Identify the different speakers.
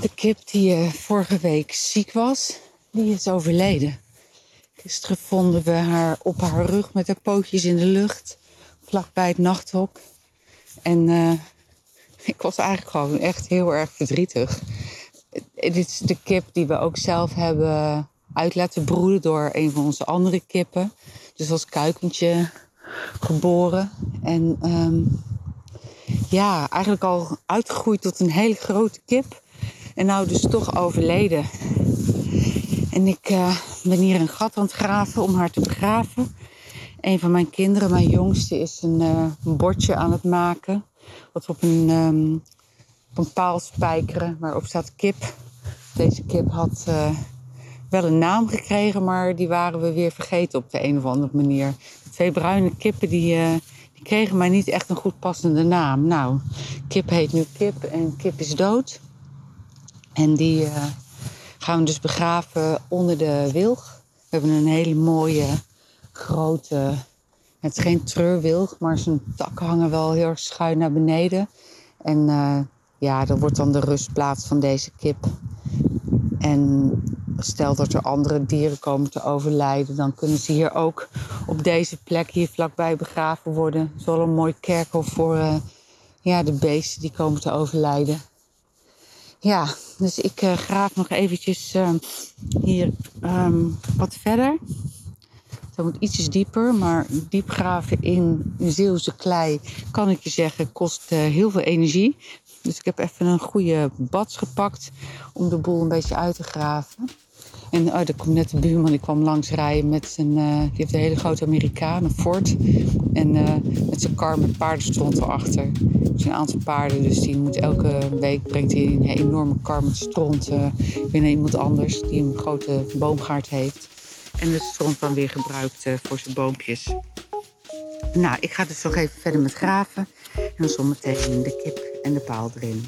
Speaker 1: de kip die uh, vorige week ziek was, die is overleden. Gisteren vonden we haar op haar rug met haar pootjes in de lucht, vlakbij het nachthok. En uh, ik was eigenlijk gewoon echt heel erg verdrietig. Dit is de kip die we ook zelf hebben uit laten broeden door een van onze andere kippen. Dus als kuikentje geboren. En um, ja, eigenlijk al uitgegroeid tot een hele grote kip. En nou dus toch overleden. En ik uh, ben hier een gat aan het graven om haar te begraven. Een van mijn kinderen, mijn jongste, is een, een bordje aan het maken. Wat op een, um, op een paal spijkeren waarop staat kip. Deze kip had uh, wel een naam gekregen, maar die waren we weer vergeten op de een of andere manier. De twee bruine kippen die, die kregen maar niet echt een goed passende naam. Nou, kip heet nu kip en kip is dood. En die uh, gaan we dus begraven onder de wilg. We hebben een hele mooie, grote... Het is geen treurwilg, maar zijn takken hangen wel heel erg schuin naar beneden. En uh, ja, dat wordt dan de rustplaats van deze kip. En stel dat er andere dieren komen te overlijden, dan kunnen ze hier ook op deze plek hier vlakbij begraven worden. Het is wel een mooi kerkhof voor uh, ja, de beesten die komen te overlijden. Ja, dus ik uh, graaf nog eventjes uh, hier um, wat verder. Dat moet ietsjes dieper, maar diep graven in Zeeuwse klei, kan ik je zeggen, kost heel veel energie. Dus ik heb even een goede bats gepakt om de boel een beetje uit te graven. En oh, er komt net de buurman, die kwam langs rijden met zijn... Uh, die heeft een hele grote Amerikaan, een Ford. En uh, met zijn kar met paardenstront erachter. Er zijn een aantal paarden, dus die moet elke week... brengt hij een enorme kar met stront weer naar iemand anders... die een grote boomgaard heeft. En de stront dan weer gebruikt voor zijn boompjes. Nou, ik ga dus nog even verder met graven. En dan zometeen de kip en de paal erin.